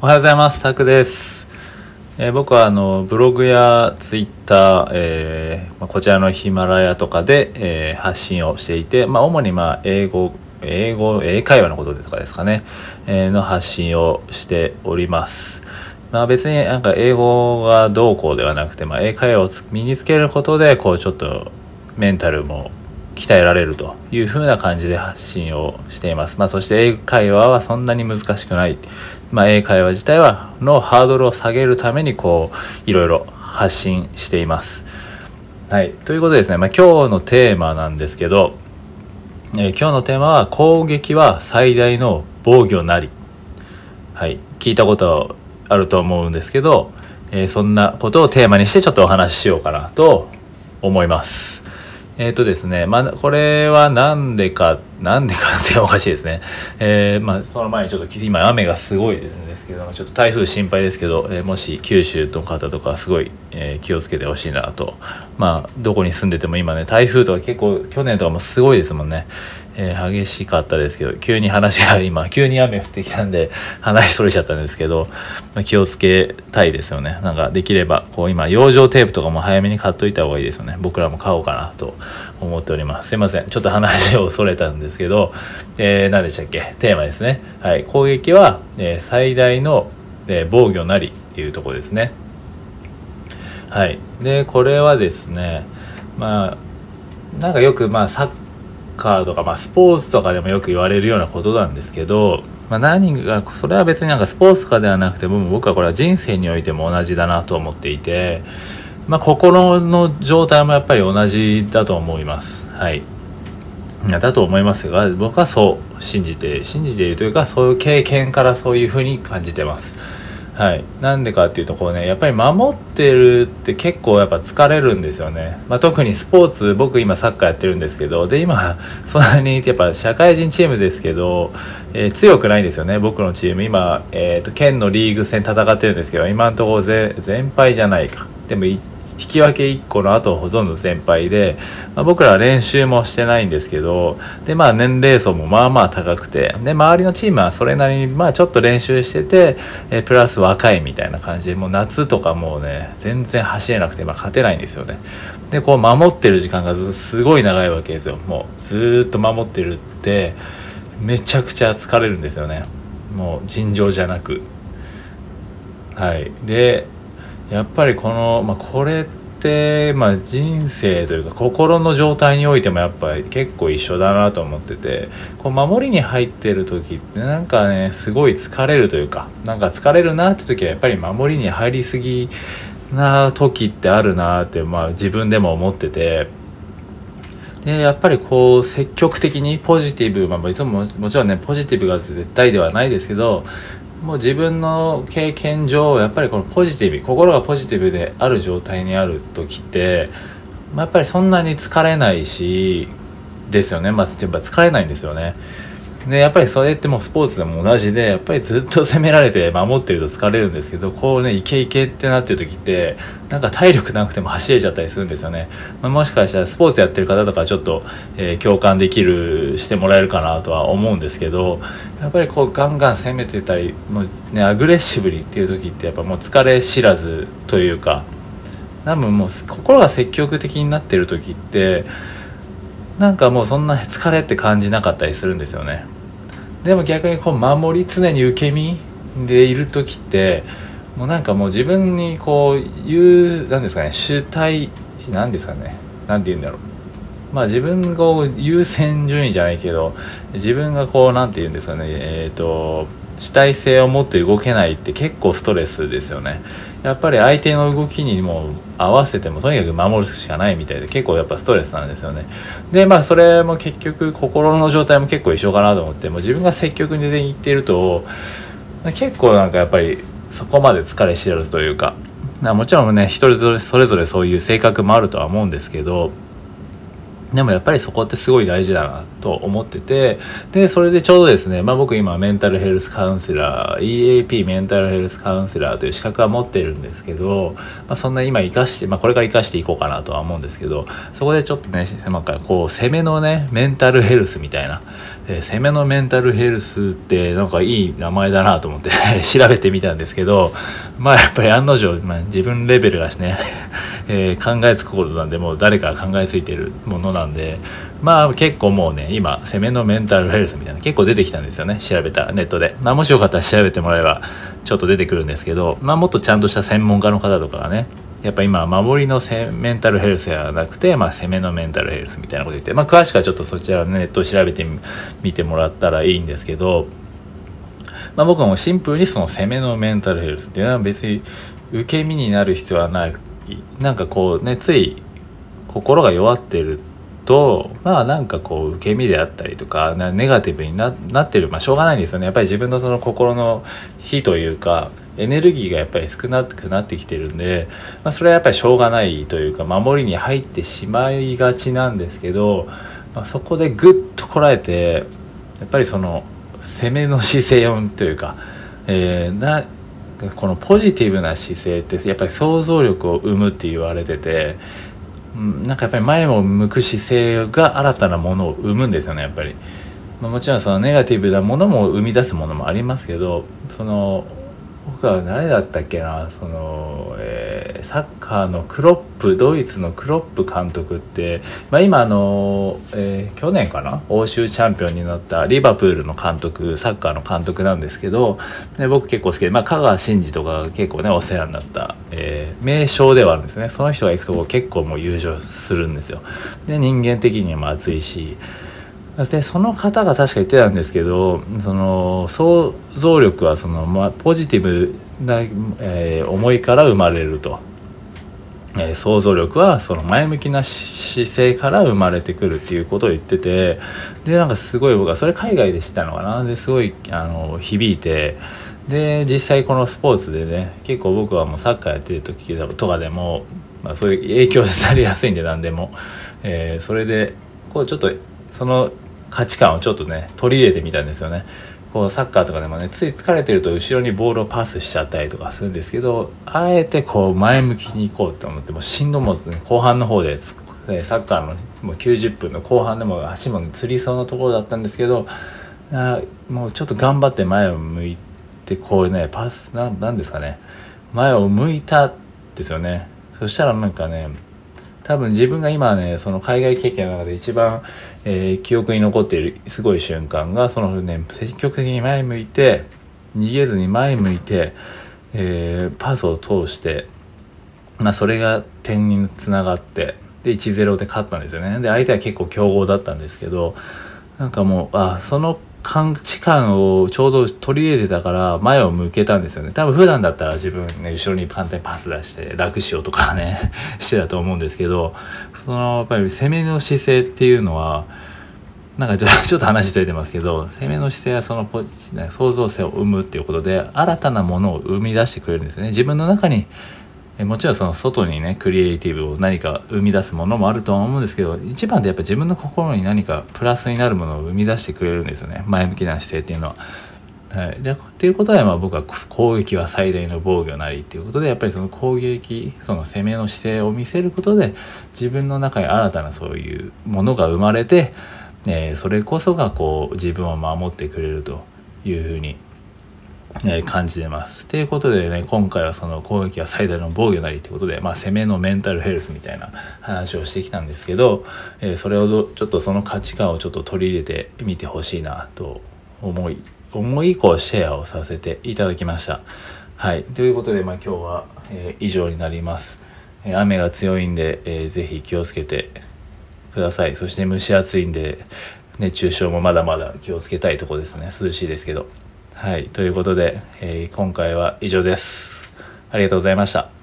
おはようございます。タクです。えー僕はあのブログやツイッター、えーまあ、こちらのヒマラヤとかで、えー発信をしていて、まあ、主にまあ英語英語英会話のこととかですかね、えーの発信をしております。まあ別になんか英語がどうこうではなくて、まあ、英会話を身につけることでこうちょっとメンタルも鍛えられるという風な感じで発信をしています。まあそして英会話はそんなに難しくない。まあ英会話自体はのハードルを下げるためにこういろいろ発信しています。はい。ということでですね、まあ今日のテーマなんですけど、えー今日のテーマは攻撃は最大の防御なり。はい。聞いたことあると思うんですけど、えーそんなことをテーマにしてちょっとお話ししようかなと思います。えっ、とですね、まあ、これはなんでかっ、なんでかっておかしいですね。えーまあ、その前にちょっと今雨がすごいんですけど、ちょっと台風心配ですけど、えーもし九州の方とかすごい、えー気をつけてほしいなと。まあ、どこに住んでても今ね、台風とか結構去年とかもすごいですもんね。え激しかったですけど、急に話が 今、急に雨降ってきたんで、話それちゃったんですけど、まあ、気をつけたいですよね。なんかできれば、こう今、養生テープとかも早めに買っといた方がいいですよね。僕らも買おうかなと思っております。すいません。ちょっと話をそれたんですけど、えー何でしたっけ？テーマですね。はい。攻撃は、えー最大の、えー防御なりっていうとこですね。はい。で、これはですね、まあ、なんかよく、まあ、サッカーとか、まあ、スポーツとかでもよく言われるようなことなんですけど、まあ、何が、それは別になんかスポーツとかではなくて、僕はこれは人生においても同じだなと思っていて、まあ、心の状態もやっぱり同じだと思います。はい。だと思いますが、僕はそう信じて、信じているというか、そういう経験からそういうふうに感じてます。はい。なんでかっていうと、こうね、やっぱり守ってるって結構やっぱ疲れるんですよね。まあ、特にスポーツ、僕今サッカーやってるんですけど、で、今、そんなにやっぱ社会人チームですけど、えー強くないんですよね、僕のチーム。今、えっ、と、県のリーグ戦戦ってるんですけど、今のところ全敗じゃないか。でも、引き分け1個の後ほとんど先輩で、まあ、僕らは練習もしてないんですけど、で、まあ年齢層もまあまあ高くて、で、周りのチームはそれなりにまあちょっと練習してて、えプラス若いみたいな感じで、もう夏とかもうね、全然走れなくて、まあ勝てないんですよね。で、こう守ってる時間がすごい長いわけですよ。もうずーっと守ってるって、めちゃくちゃ疲れるんですよね。もう尋常じゃなく。はい。で、やっぱりこの、まあ、これって、まあ、人生というか心の状態においてもやっぱり結構一緒だなと思っててこう守りに入ってる時ってなんかねすごい疲れるというかなんか疲れるなって時はやっぱり守りに入りすぎな時ってあるなって、まあ、自分でも思ってて。でやっぱりこう積極的にポジティブ、まあ、いつもももちろんねポジティブが絶対ではないですけどもう自分の経験上やっぱりこのポジティブ心がポジティブである状態にある時って、まあ、やっぱりそんなに疲れないしですよね。まあやっぱ疲れないんですよね。でやっぱりそれってもうスポーツでも同じでやっぱりずっと攻められて守ってると疲れるんですけどこうねイケイケってなってる時ってなんか体力なくても走れちゃったりするんですよね、まあ、もしかしたらスポーツやってる方とかちょっと、えー共感できるしてもらえるかなとは思うんですけどやっぱりこうガンガン攻めてたりもうねアグレッシブにっていう時ってやっぱもう疲れ知らずというか多分もう心が積極的になってる時ってなんかもうそんな疲れって感じなかったりするんですよね。でも逆にこう守り常に受け身でいる時ってもうなんかもう自分にこう言うなんですかね主体なんですかねなんて言うんだろう。まあ自分が優先順位じゃないけど自分がこうなんて言うんですかねえっ、と主体性を持って動けないって結構ストレスですよね。やっぱり相手の動きにも合わせてもとにかく守るしかないみたいで結構やっぱストレスなんですよね。でまあそれも結局心の状態も結構一緒かなと思ってもう自分が積極的にいってると結構なんかやっぱりそこまで疲れ知らずというかまあもちろんね一人それぞれそういう性格もあるとは思うんですけどでもやっぱりそこってすごい大事だなと思ってて、で、それでちょうどですね、まあ僕今メンタルヘルスカウンセラー、EAP メンタルヘルスカウンセラーという資格は持ってるんですけど、まあそんな今活かして、まあこれから活かしていこうかなとは思うんですけど、そこでちょっとね、なんかこう、攻めのね、メンタルヘルスみたいな、え、攻めのメンタルヘルスってなんかいい名前だなと思って 調べてみたんですけど、まあやっぱり案の定、まあ、自分レベルがですね、えー、考えつくことなんでもう誰かが考えついてるものなんでまあ結構もうね今攻めのメンタルヘルスみたいな結構出てきたんですよね調べたネットで、まあ、もしよかったら調べてもらえばちょっと出てくるんですけどまあもっとちゃんとした専門家の方とかがねやっぱ今守りのメンタルヘルスではなくて、まあ、攻めのメンタルヘルスみたいなこと言って、まあ、詳しくはちょっとそちらのネットを調べてみてもらったらいいんですけど、まあ、僕もシンプルにその攻めのメンタルヘルスっていうのは別に受け身になる必要はないなんかこうねつい心が弱ってるとまあなんかこう受け身であったりとかネガティブになってる。まあしょうがないんですよね。やっぱり自分のその心の火というかエネルギーがやっぱり少なくなってきてるんで、まあ、それはやっぱりしょうがないというか守りに入ってしまいがちなんですけど、まあ、そこでぐっとこらえてやっぱりその攻めの姿勢をというか、えー、なこのポジティブな姿勢ってやっぱり想像力を生むって言われてて、うん、なんかやっぱり前を向く姿勢が新たなものを生むんですよねやっぱり。まあ、もちろんそのネガティブなものも生み出すものもありますけどその僕は誰だったっけなその、えー、サッカーのクロップドイツのクロップ監督って、まあ、今あの、えー、去年かな欧州チャンピオンになったリバプールの監督サッカーの監督なんですけどで僕結構好きで、まあ、香川真司とか結構ねお世話になった、えー、名将ではあるんですね。その人が行くと結構もう優勝するんですよ。で人間的にも熱いしでその方が確か言ってたんですけどその想像力はその、まあ、ポジティブな、えー、思いから生まれると、えー、想像力はその前向きな姿勢から生まれてくるっていうことを言っててでなんかすごい僕はそれ海外で知ったのかな？ですごいあの響いてで実際このスポーツでね結構僕はもうサッカーやってる時とかでも、まあ、そういう影響されやすいんで何でも、えー、それでこうちょっとその価値観をちょっとね取り入れてみたんですよね。こうサッカーとかでもねつい疲れてると後ろにボールをパスしちゃったりとかするんですけどあえてこう前向きに行こうと思ってもしんどもずね。後半の方でサッカーのもう90分の後半でも足も、つりそうなところだったんですけどあもうちょっと頑張って前を向いてこうねパスななんですかね。前を向いたですよね。そしたらなんかね多分自分が今ねその海外経験の中で一番、えー、記憶に残っているすごい瞬間がそのね積極的に前向いて逃げずに前向いて、えー、パスを通してまあそれが点につながってで1-0で勝ったんですよね。で相手は結構強豪だったんですけどなんかもうあその価値観をちょうど取り入れてたから前を向けたんですよね。多分普段だったら自分ね、後ろに簡単にパス出して楽しようとかね してたと思うんですけど、そのやっぱり攻めの姿勢っていうのは、なんかちょ っと話ずれてますけど、攻めの姿勢はそのポジ創造性を生むっていうことで、新たなものを生み出してくれるんですよね。自分の中にえもちろんその外にねクリエイティブを何か生み出すものもあるとは思うんですけど一番でやっぱ自分の心に何かプラスになるものを生み出してくれるんですよね前向きな姿勢っていうのは。はい、でっていうことでまあ僕は攻撃は最大の防御なりっていうことでやっぱりその攻撃その攻めの姿勢を見せることで自分の中に新たなそういうものが生まれて、えー、それこそがこう自分を守ってくれるというふうにえ、感じてます。ということでね、今回はその攻撃は最大の防御なりということで、まあ攻めのメンタルヘルスみたいな話をしてきたんですけど、えー、それをちょっとその価値観をちょっと取り入れてみてほしいなと思い、思い以降シェアをさせていただきました。はい。ということで、まあ今日は、えー、以上になります。えー、雨が強いんで、えー、ぜひ気をつけてください。そして蒸し暑いんで、熱中症もまだまだ気をつけたいとこですね。涼しいですけど。はい、ということで、えー、今回は以上です。ありがとうございました。